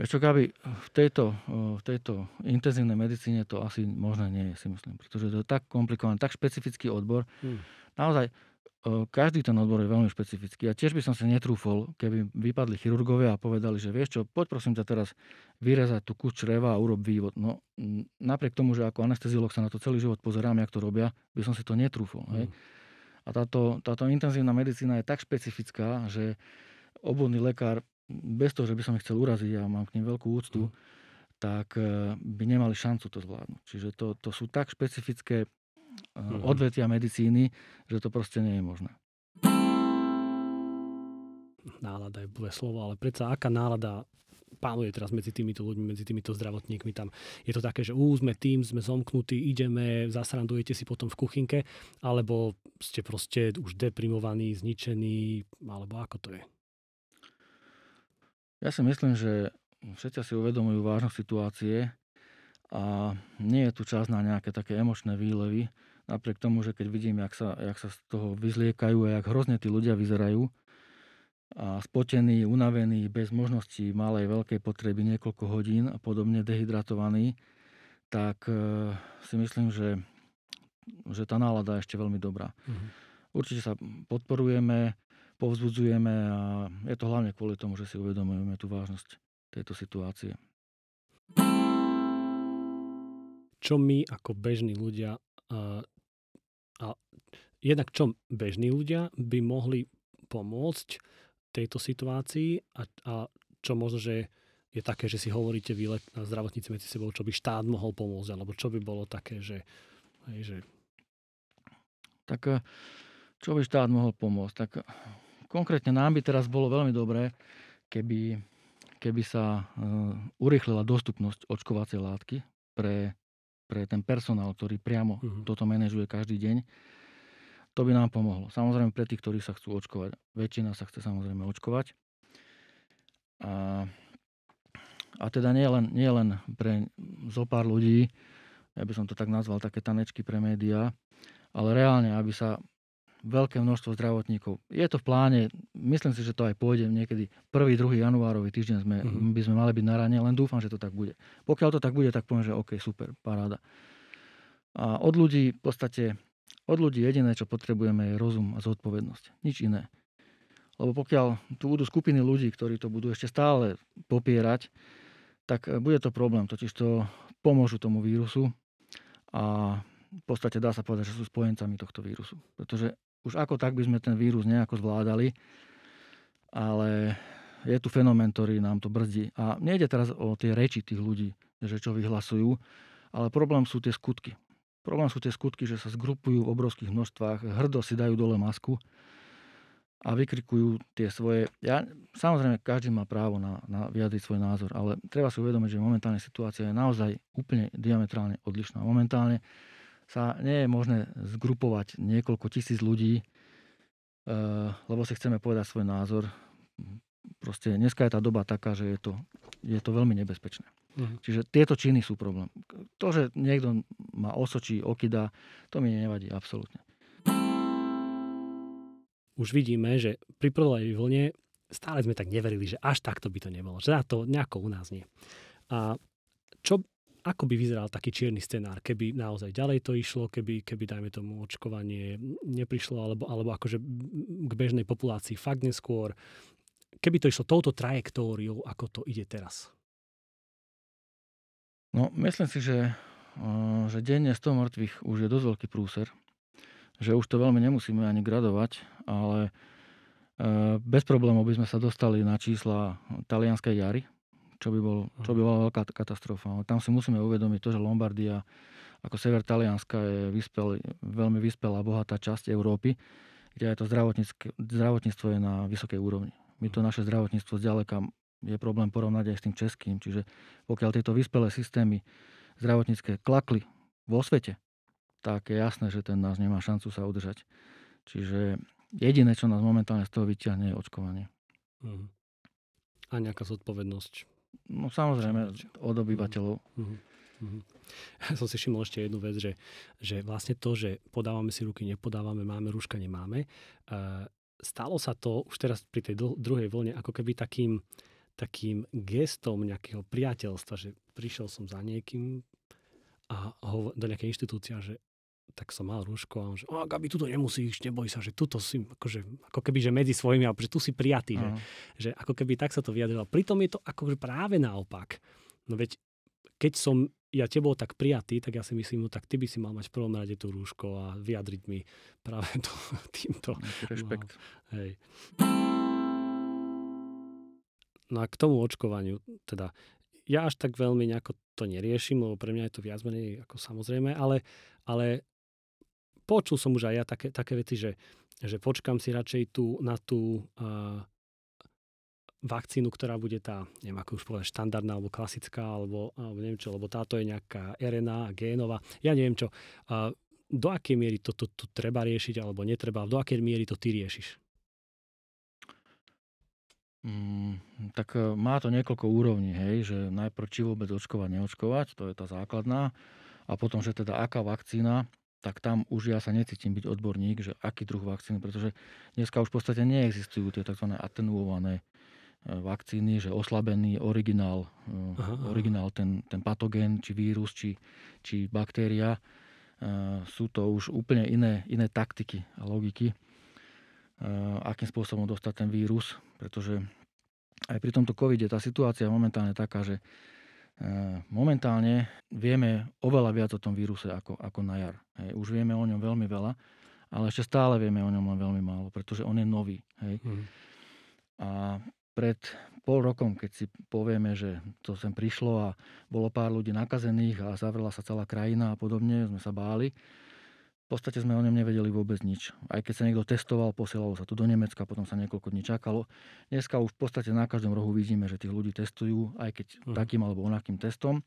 Speaker 2: Vieš čo, Gabi, v tejto, v tejto intenzívnej medicíne to asi možné nie je, si myslím, pretože to je tak komplikovaný, tak špecifický odbor. Hmm. Naozaj, každý ten odbor je veľmi špecifický a tiež by som sa netrúfol, keby vypadli chirurgovia a povedali, že vieš čo, poď prosím ťa teraz vyrezať tú kus čreva a urob vývod. No napriek tomu, že ako anesteziolog sa na to celý život pozerám, jak to robia, by som si to netrúfol. Mm. Hej? A táto, táto intenzívna medicína je tak špecifická, že obvodný lekár, bez toho, že by som ich chcel uraziť, ja mám k ním veľkú úctu, mm. tak e, by nemali šancu to zvládnuť. Čiže to, to sú tak špecifické mm-hmm. odvetia medicíny, že to proste nie je možné.
Speaker 1: Nálada je blbé slovo, ale predsa aká nálada pánuje teraz medzi týmito ľuďmi, medzi týmito zdravotníkmi tam. Je to také, že ú, sme tým, sme zomknutí, ideme, zasrandujete si potom v kuchynke, alebo ste proste už deprimovaní, zničení, alebo ako to je?
Speaker 2: Ja si myslím, že všetci si uvedomujú vážnosť situácie a nie je tu čas na nejaké také emočné výlevy. Napriek tomu, že keď vidím, jak sa, jak sa z toho vyzliekajú a jak hrozne tí ľudia vyzerajú, a spotení, unavení, bez možnosti malej, veľkej potreby niekoľko hodín a podobne dehydratovaní, tak e, si myslím, že, že tá nálada je ešte veľmi dobrá. Mm-hmm. Určite sa podporujeme, povzbudzujeme a je to hlavne kvôli tomu, že si uvedomujeme tú vážnosť tejto situácie.
Speaker 1: Čo my ako bežní ľudia a, a jednak čo bežní ľudia by mohli pomôcť tejto situácii a, a čo možno, že je také, že si hovoríte vy zdravotníci medzi sebou, čo by štát mohol pomôcť, alebo čo by bolo také, že... Hej, že...
Speaker 2: Tak eh, čo by štát mohol pomôcť? Tak eh, konkrétne nám by teraz bolo veľmi dobré, keby, keby sa uh, urýchlila dostupnosť očkovacej látky pre, pre ten personál, ktorý priamo uh-huh. toto manažuje každý deň to by nám pomohlo. Samozrejme pre tých, ktorí sa chcú očkovať. Väčšina sa chce samozrejme očkovať. A, a teda nie len, nie len pre zo pár ľudí, ja by som to tak nazval, také tanečky pre médiá, ale reálne, aby sa veľké množstvo zdravotníkov. Je to v pláne, myslím si, že to aj pôjde niekedy 1. 2. januárový týždeň sme, mm-hmm. by sme mali byť na rane, len dúfam, že to tak bude. Pokiaľ to tak bude, tak poviem, že OK, super, paráda. A od ľudí v podstate od ľudí jediné, čo potrebujeme, je rozum a zodpovednosť. Nič iné. Lebo pokiaľ tu budú skupiny ľudí, ktorí to budú ešte stále popierať, tak e, bude to problém. Totiž to pomôžu tomu vírusu a v podstate dá sa povedať, že sú spojencami tohto vírusu. Pretože už ako tak by sme ten vírus nejako zvládali, ale je tu fenomén, ktorý nám to brzdí. A nejde teraz o tie reči tých ľudí, že čo vyhlasujú, ale problém sú tie skutky. Problém sú tie skutky, že sa zgrupujú v obrovských množstvách, hrdo si dajú dole masku a vykrikujú tie svoje... Ja, samozrejme, každý má právo na, na vyjadriť svoj názor, ale treba si uvedomiť, že momentálne situácia je naozaj úplne diametrálne odlišná. Momentálne sa nie je možné zgrupovať niekoľko tisíc ľudí, uh, lebo si chceme povedať svoj názor. Proste dneska je tá doba taká, že je to, je to veľmi nebezpečné. Uh-huh. Čiže tieto činy sú problém. To, že niekto ma osočí, okydá, to mi nevadí absolútne.
Speaker 1: Už vidíme, že pri prvej vlne stále sme tak neverili, že až takto by to nebolo. Že to nejako u nás nie. A čo, ako by vyzeral taký čierny scenár, keby naozaj ďalej to išlo, keby, keby dajme tomu očkovanie neprišlo, alebo, alebo akože k bežnej populácii fakt neskôr, keby to išlo touto trajektóriou, ako to ide teraz?
Speaker 2: No, myslím si, že, že denne 100 mŕtvych už je dosť veľký prúser, že už to veľmi nemusíme ani gradovať, ale bez problémov by sme sa dostali na čísla talianskej jary, čo by, bol, čo by bola veľká katastrofa. Tam si musíme uvedomiť to, že Lombardia ako sever Talianska je vyspel, veľmi vyspelá, bohatá časť Európy, kde aj to zdravotníctvo je na vysokej úrovni. My to naše zdravotníctvo zďaleka je problém porovnať aj s tým českým. Čiže pokiaľ tieto vyspelé systémy zdravotnícke klakli vo svete, tak je jasné, že ten nás nemá šancu sa udržať. Čiže jediné, čo nás momentálne z toho vyťahne, je očkovanie. Uh-huh.
Speaker 1: A nejaká zodpovednosť.
Speaker 2: No samozrejme, od obyvateľov. Uh-huh.
Speaker 1: Uh-huh. Ja som si všimol ešte jednu vec, že, že vlastne to, že podávame si ruky, nepodávame, máme rúška, nemáme, uh, stalo sa to už teraz pri tej druhej vlne ako keby takým, takým gestom nejakého priateľstva, že prišiel som za niekým a ho, do nejakej inštitúcia, že tak som mal rúško a on že, oh, Gabi, tuto nemusíš, neboj sa, že tuto si, akože, ako keby, že medzi svojimi, ale že tu si prijatý, uh-huh. že, že ako keby tak sa to vyjadrilo. Pritom je to akože práve naopak. No veď, keď som ja tebou tak prijatý, tak ja si myslím, no tak ty by si mal mať v prvom rade tú rúško a vyjadriť mi práve to, týmto.
Speaker 2: Rešpekt.
Speaker 1: No, hej. No a k tomu očkovaniu, teda ja až tak veľmi nejako to neriešim, lebo pre mňa je to viac menej ako samozrejme, ale, ale počul som už aj ja také, také veci, že, že počkam si radšej tú, na tú uh, vakcínu, ktorá bude tá, neviem ako už povedať, štandardná alebo klasická, alebo, alebo neviem čo, lebo táto je nejaká RNA, génová, ja neviem čo. Uh, do akej miery to, to treba riešiť alebo netreba, do akej miery to ty riešiš?
Speaker 2: Mm, tak e, má to niekoľko úrovní, hej, že najprv či vôbec očkovať, neočkovať, to je tá základná. A potom, že teda aká vakcína, tak tam už ja sa necítim byť odborník, že aký druh vakcíny, pretože dneska už v podstate neexistujú tie tzv. atenuované e, vakcíny, že oslabený originál, e, aha, originál ten, ten patogén, či vírus, či, či baktéria. E, sú to už úplne iné, iné taktiky a logiky, akým spôsobom dostať ten vírus, pretože aj pri tomto covide tá situácia momentálne taká, že momentálne vieme oveľa viac o tom víruse ako, ako na jar. Hej. Už vieme o ňom veľmi veľa, ale ešte stále vieme o ňom len veľmi málo, pretože on je nový. Hej. Mm. A pred pol rokom, keď si povieme, že to sem prišlo a bolo pár ľudí nakazených a zavrela sa celá krajina a podobne, sme sa báli, v podstate sme o ňom nevedeli vôbec nič. Aj keď sa niekto testoval, posielalo sa tu do Nemecka, potom sa niekoľko dní čakalo. Dneska už v podstate na každom rohu vidíme, že tých ľudí testujú, aj keď uh-huh. takým alebo onakým testom.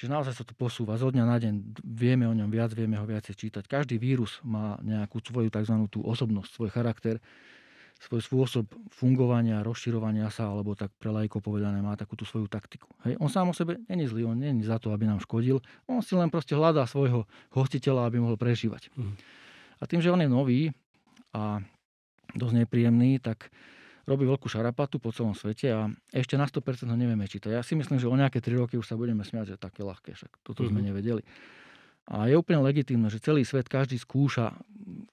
Speaker 2: Čiže naozaj sa to posúva. Zo dňa na deň vieme o ňom viac, vieme ho viacej čítať. Každý vírus má nejakú svoju tzv. tú osobnosť, svoj charakter svoj spôsob fungovania, rozširovania sa, alebo tak pre lajko povedané, má takú tú svoju taktiku. Hej. On sám o sebe není zlý, on není za to, aby nám škodil. On si len proste hľadá svojho hostiteľa, aby mohol prežívať. Mm. A tým, že on je nový a dosť nepríjemný, tak robí veľkú šarapatu po celom svete a ešte na 100% ho nevieme čítať. Ja si myslím, že o nejaké 3 roky už sa budeme smiať, že také ľahké, však toto mm-hmm. sme mhm. nevedeli. A je úplne legitímne, že celý svet každý skúša.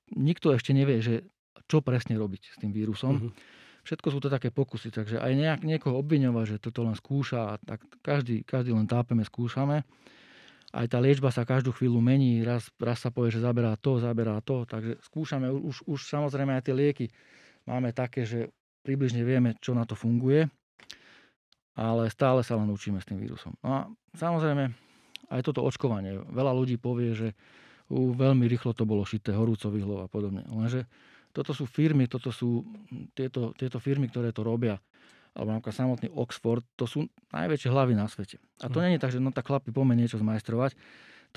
Speaker 2: Nikto ešte nevie, že čo presne robiť s tým vírusom. Mm-hmm. Všetko sú to také pokusy, takže aj nejak, niekoho obviňovať, že toto len skúša, tak každý, každý len tápeme, skúšame. Aj tá liečba sa každú chvíľu mení, raz, raz sa povie, že zaberá to, zaberá to, takže skúšame, už, už samozrejme aj tie lieky máme také, že približne vieme, čo na to funguje, ale stále sa len učíme s tým vírusom. No a samozrejme, aj toto očkovanie. Veľa ľudí povie, že u, veľmi rýchlo to bolo šité, horúcový hlov a podobne. Lenže toto sú firmy, toto sú tieto, tieto firmy, ktoré to robia alebo napríklad samotný Oxford, to sú najväčšie hlavy na svete. A to mm. nie je tak, že no tak chlapi poďme niečo zmajstrovať.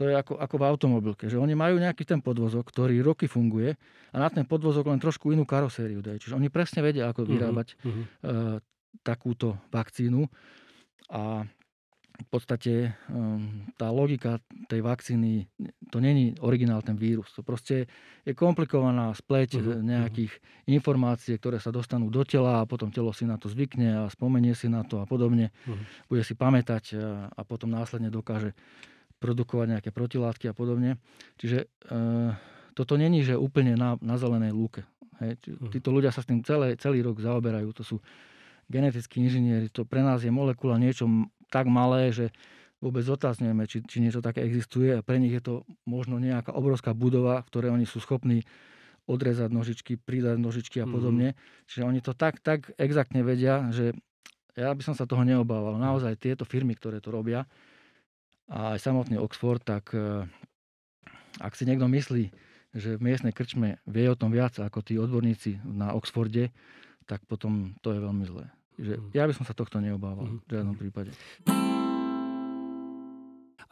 Speaker 2: To je ako, ako v automobilke, že oni majú nejaký ten podvozok, ktorý roky funguje a na ten podvozok len trošku inú karosériu dajú. Čiže oni presne vedia, ako mhm, vyrábať mm-hmm. uh, takúto vakcínu a v podstate um, tá logika tej vakcíny, to není originál ten vírus. To proste je komplikovaná spleť uh-huh, nejakých informácií, ktoré sa dostanú do tela a potom telo si na to zvykne a spomenie si na to a podobne. Uh-huh. Bude si pamätať a, a potom následne dokáže produkovať nejaké protilátky a podobne. Čiže uh, toto není, že úplne na, na zelenej lúke. Hej. Títo ľudia sa s tým celé, celý rok zaoberajú. To sú genetickí inžinieri, to pre nás je molekula niečo tak malé, že vôbec otázňujeme, či, či niečo také existuje a pre nich je to možno nejaká obrovská budova, v ktorej oni sú schopní odrezať nožičky, pridať nožičky a mhm. podobne. Mm-hmm. Čiže oni to tak, tak exaktne vedia, že ja by som sa toho neobával. Naozaj tieto firmy, ktoré to robia a aj samotný Oxford, tak eh, ak si niekto myslí, že v miestnej krčme vie o tom viac ako tí odborníci na Oxforde, tak potom to je veľmi zlé. Že mhm. ja by som sa tohto neobával mm. v žiadnom prípade.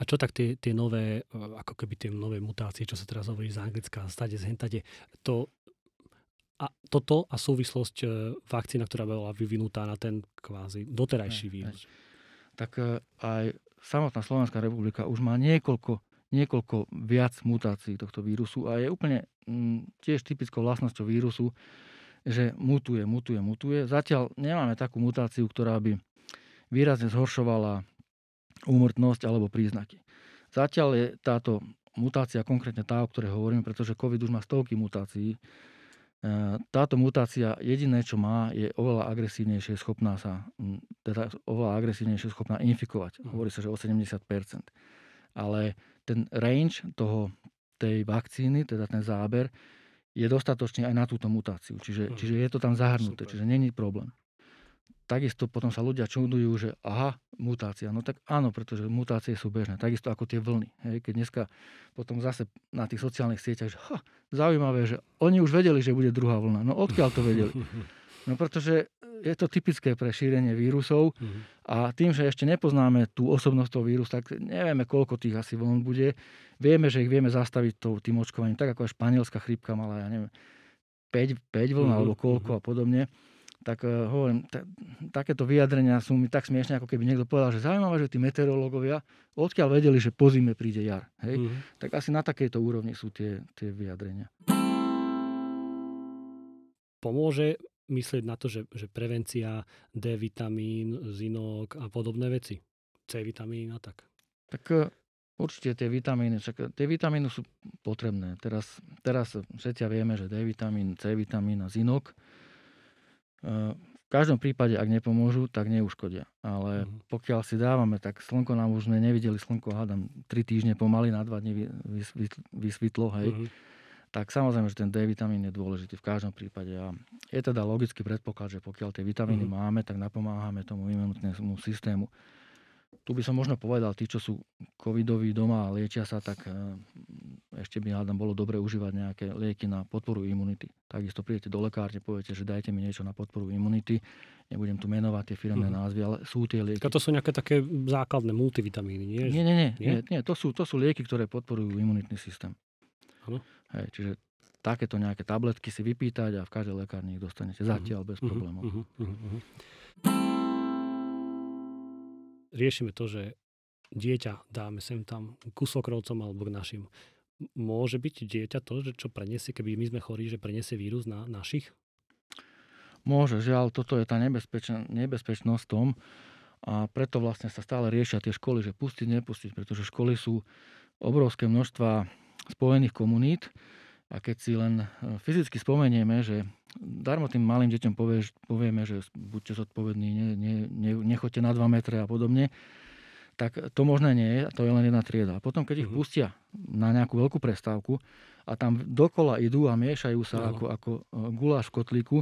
Speaker 1: A čo tak tie, tie nové, e, ako keby tie nové mutácie, čo sa teraz hovorí z Anglicka, stade, z hentade, to, a toto a súvislosť e, vakcína, ktorá bola vyvinutá na ten kvázi doterajší ne, vírus. Ne.
Speaker 2: Tak e, aj samotná Slovenská republika už má niekoľko, niekoľko viac mutácií tohto vírusu a je úplne m, mm, tiež typickou vlastnosťou vírusu, že mutuje, mutuje, mutuje. Zatiaľ nemáme takú mutáciu, ktorá by výrazne zhoršovala úmrtnosť alebo príznaky. Zatiaľ je táto mutácia konkrétne tá, o ktorej hovorím, pretože COVID už má stovky mutácií. E, táto mutácia jediné, čo má, je oveľa agresívnejšie schopná sa, teda oveľa agresívnejšie schopná infikovať. Mhm. Hovorí sa, že o 70%. Ale ten range toho, tej vakcíny, teda ten záber, je dostatočný aj na túto mutáciu. Čiže, čiže je to tam zahrnuté, Super. čiže není problém. Takisto potom sa ľudia čudujú, že aha, mutácia. No tak áno, pretože mutácie sú bežné. Takisto ako tie vlny. Hej. Keď dneska potom zase na tých sociálnych sieťach, že ha, zaujímavé, že oni už vedeli, že bude druhá vlna. No odkiaľ to vedeli? No pretože je to typické pre šírenie vírusov mm-hmm. a tým, že ešte nepoznáme tú osobnosť toho vírusu, tak nevieme, koľko tých asi vln bude. Vieme, že ich vieme zastaviť tým očkovaním, tak ako aj španielská chrípka mala, ja neviem, 5, 5 vln mm-hmm. alebo koľko mm-hmm. a podobne. tak uh, hovorím, t- takéto vyjadrenia sú mi tak smiešne, ako keby niekto povedal, že zaujímavé, že tí meteorológovia odkiaľ vedeli, že po zime príde jar. Hej? Mm-hmm. Tak asi na takejto úrovni sú tie, tie vyjadrenia.
Speaker 1: Pomôže myslieť na to, že, že prevencia D vitamín, zinok a podobné veci? C vitamín a tak?
Speaker 2: Tak uh, určite tie vitamíny, však tie vitamíny sú potrebné. Teraz, teraz všetci vieme, že D vitamín, C vitamín a zinok v každom prípade, ak nepomôžu, tak neuškodia. Ale mm. pokiaľ si dávame, tak slnko nám už sme nevideli, slnko hádam 3 týždne pomaly, na 2 dní vysvetlo, hej. Mm. Tak samozrejme, že ten D vitamín je dôležitý v každom prípade. A je teda logický predpoklad, že pokiaľ tie vitamíny mm. máme, tak napomáhame tomu imunitnému systému tu by som možno povedal, tí, čo sú covidoví doma a liečia sa, tak eh, ešte by hádam bolo dobre užívať nejaké lieky na podporu imunity. Takisto prídete do lekárne, poviete, že dajte mi niečo na podporu imunity. Nebudem tu menovať tie firmné mm. názvy, ale sú tie lieky.
Speaker 1: A to sú nejaké také základné multivitamíny, nie?
Speaker 2: Nie, nie, nie. nie? nie, to, sú, to sú lieky, ktoré podporujú imunitný systém.
Speaker 1: Ano.
Speaker 2: Hej, čiže takéto nejaké tabletky si vypýtať a v každej lekárni ich dostanete zatiaľ uh-huh, bez problémov. Uh-huh, uh-huh, uh-huh
Speaker 1: riešime to, že dieťa dáme sem tam ku sokrovcom alebo k našim. Môže byť dieťa to, že čo preniesie, keby my sme chorí, že preniesie vírus na našich?
Speaker 2: Môže, žiaľ, toto je tá nebezpečnosť tom a preto vlastne sa stále riešia tie školy, že pustiť, nepustiť, pretože školy sú obrovské množstva spojených komunít a keď si len e, fyzicky spomenieme, že darmo tým malým deťom povieš, povieme, že buďte zodpovední, ne, ne, ne, nechoďte na 2 metre a podobne, tak to možné nie je, to je len jedna trieda. A potom, keď ich uh-huh. pustia na nejakú veľkú prestávku a tam dokola idú a miešajú sa uh-huh. ako, ako e, guláš v kotlíku,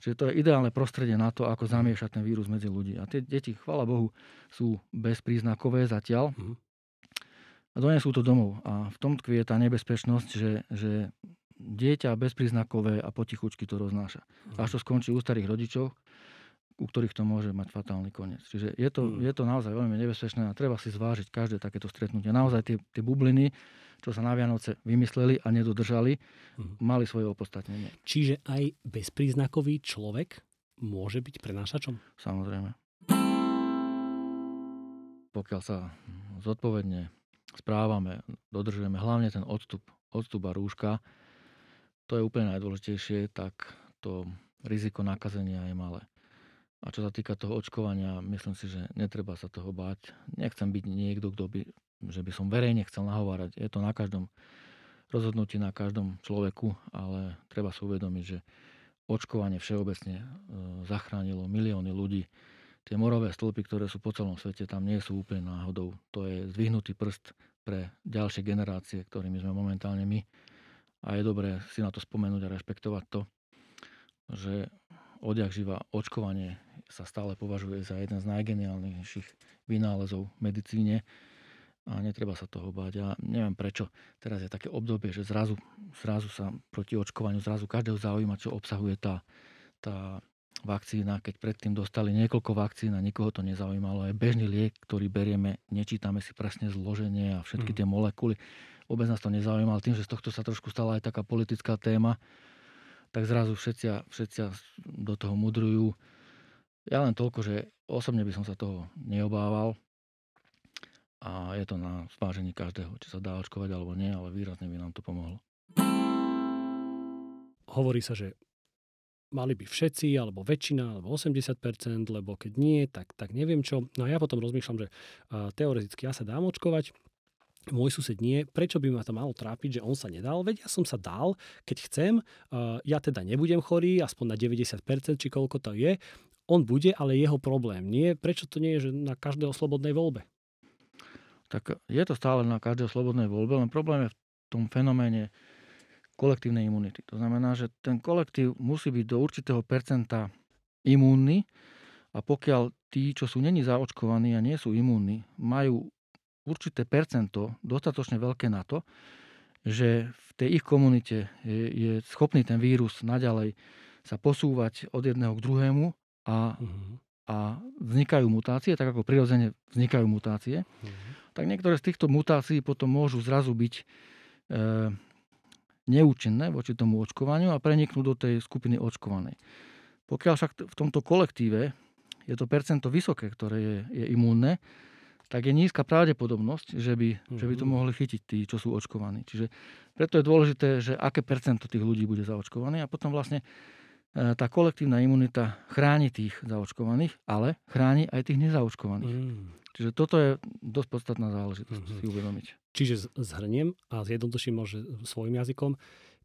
Speaker 2: že to je ideálne prostredie na to, ako zamiešať ten vírus medzi ľudí. A tie deti, chvála Bohu, sú bezpríznakové zatiaľ. Uh-huh. A donesú to domov. A v tom tkvie tá nebezpečnosť, že, že dieťa bezpríznakové a potichučky to roznáša. Až to skončí u starých rodičov, u ktorých to môže mať fatálny koniec. Čiže je to, mm. je to naozaj veľmi nebezpečné a treba si zvážiť každé takéto stretnutie. Naozaj tie, tie bubliny, čo sa na Vianoce vymysleli a nedodržali, mm. mali svoje opodstatnenie.
Speaker 1: Čiže aj bezpríznakový človek môže byť prenášačom?
Speaker 2: Samozrejme. Pokiaľ sa zodpovedne správame, dodržujeme hlavne ten odstup, odstup a rúška, to je úplne najdôležitejšie, tak to riziko nakazenia je malé. A čo sa týka toho očkovania, myslím si, že netreba sa toho báť. Nechcem byť niekto, kto by, že by som verejne chcel nahovárať. Je to na každom rozhodnutí, na každom človeku, ale treba si uvedomiť, že očkovanie všeobecne e, zachránilo milióny ľudí. Tie morové stĺpy, ktoré sú po celom svete, tam nie sú úplne náhodou. To je zdvihnutý prst pre ďalšie generácie, ktorými sme momentálne my a je dobré si na to spomenúť a rešpektovať to, že odjak živa očkovanie sa stále považuje za jeden z najgeniálnejších vynálezov v medicíne a netreba sa toho báť. Ja neviem prečo. Teraz je také obdobie, že zrazu, zrazu sa proti očkovaniu zrazu každého zaujíma, čo obsahuje tá, tá vakcína. Keď predtým dostali niekoľko vakcín a nikoho to nezaujímalo. Je bežný liek, ktorý berieme, nečítame si presne zloženie a všetky mm. tie molekuly vôbec nás to nezaujímalo. Tým, že z tohto sa trošku stala aj taká politická téma, tak zrazu všetci, všetci do toho mudrujú. Ja len toľko, že osobne by som sa toho neobával a je to na zvážení každého, či sa dá očkovať alebo nie, ale výrazne by nám to pomohlo.
Speaker 1: Hovorí sa, že mali by všetci, alebo väčšina, alebo 80%, lebo keď nie, tak, tak neviem čo. No a ja potom rozmýšľam, že uh, teoreticky ja sa dám očkovať, môj sused nie, prečo by ma to malo trápiť, že on sa nedal, veď ja som sa dal, keď chcem, ja teda nebudem chorý, aspoň na 90%, či koľko to je, on bude, ale jeho problém nie. Prečo to nie je že na každého slobodnej voľbe?
Speaker 2: Tak je to stále na každého slobodnej voľbe, len problém je v tom fenoméne kolektívnej imunity. To znamená, že ten kolektív musí byť do určitého percenta imúnny a pokiaľ tí, čo sú není zaočkovaní a nie sú imúnni, majú určité percento dostatočne veľké na to, že v tej ich komunite je, je schopný ten vírus naďalej sa posúvať od jedného k druhému a, uh-huh. a vznikajú mutácie, tak ako prirodzene vznikajú mutácie, uh-huh. tak niektoré z týchto mutácií potom môžu zrazu byť e, neúčinné voči tomu očkovaniu a preniknú do tej skupiny očkovanej. Pokiaľ však v tomto kolektíve je to percento vysoké, ktoré je, je imúnne, tak je nízka pravdepodobnosť, že by, mm-hmm. že by to mhm. mohli chytiť tí, čo sú očkovaní. Čiže preto je dôležité, že aké percento tých ľudí bude zaočkované a potom vlastne e, tá kolektívna imunita chráni tých zaočkovaných, ale chráni aj tých nezaočkovaných. Mm. Čiže toto je dosť podstatná záležitosť mm-hmm. si uvedomiť.
Speaker 1: Čiže zhrniem a zjednoduším môže svojim jazykom,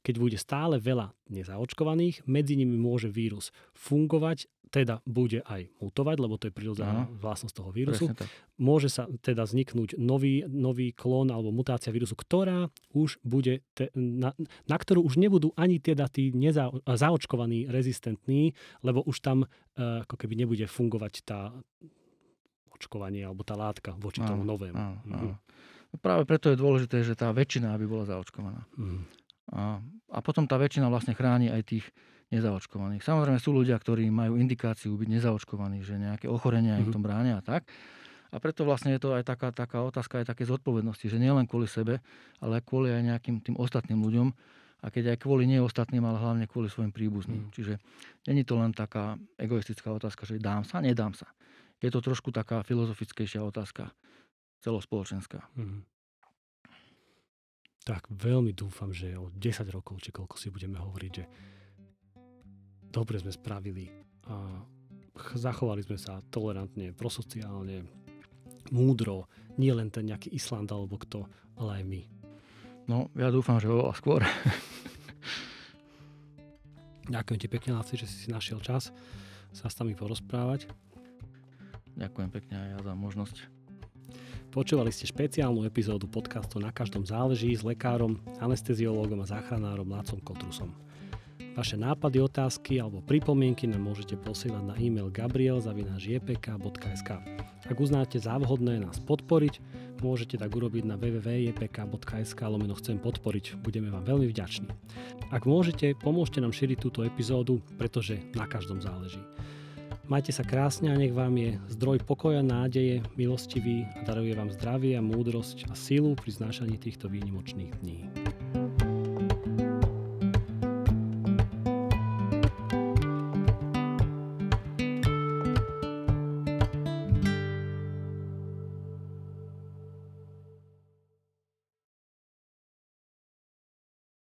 Speaker 1: keď bude stále veľa nezaočkovaných, medzi nimi môže vírus fungovať, teda bude aj mutovať, lebo to je prírodzená vlastnosť toho vírusu. Môže sa teda vzniknúť nový, nový klón alebo mutácia vírusu, ktorá už bude, te, na, na ktorú už nebudú ani teda tí neza, zaočkovaní rezistentní, lebo už tam uh, ako keby nebude fungovať tá očkovanie alebo tá látka voči áno, tomu novému. Áno, áno.
Speaker 2: Mhm. Práve preto je dôležité, že tá väčšina aby bola zaočkovaná. Mhm. A, a potom tá väčšina vlastne chráni aj tých nezaočkovaných. Samozrejme sú ľudia, ktorí majú indikáciu byť nezaočkovaní, že nejaké ochorenia mm-hmm. im v tom bránia a tak. A preto vlastne je to aj taká, taká otázka aj také zodpovednosti, že nielen kvôli sebe, ale kvôli aj nejakým tým ostatným ľuďom, a keď aj kvôli nie ostatným, ale hlavne kvôli svojim príbuzným. Mm. Čiže není to len taká egoistická otázka, že dám sa, nedám sa. Je to trošku taká filozofickejšia otázka, celospoločenská. Mm.
Speaker 1: Tak veľmi dúfam, že o 10 rokov, či koľko si budeme hovoriť, že dobre sme spravili a zachovali sme sa tolerantne, prosociálne, múdro, nie len ten nejaký Island alebo kto, ale aj my.
Speaker 2: No, ja dúfam, že oveľa skôr.
Speaker 1: Ďakujem ti pekne, Laci, že si si našiel čas sa s nami porozprávať.
Speaker 2: Ďakujem pekne aj ja za možnosť
Speaker 1: Počúvali ste špeciálnu epizódu podcastu Na každom záleží s lekárom, anesteziológom a záchranárom Lácom Kotrusom. Vaše nápady, otázky alebo pripomienky nám môžete posielať na e-mail gabriel.jpk.sk Ak uznáte za vhodné nás podporiť, môžete tak urobiť na www.jpk.sk lomeno chcem podporiť. Budeme vám veľmi vďační. Ak môžete, pomôžte nám šíriť túto epizódu, pretože na každom záleží. Majte sa krásne a nech vám je zdroj pokoja, nádeje, milostivý a daruje vám zdravie a múdrosť a silu pri znášaní týchto výnimočných dní.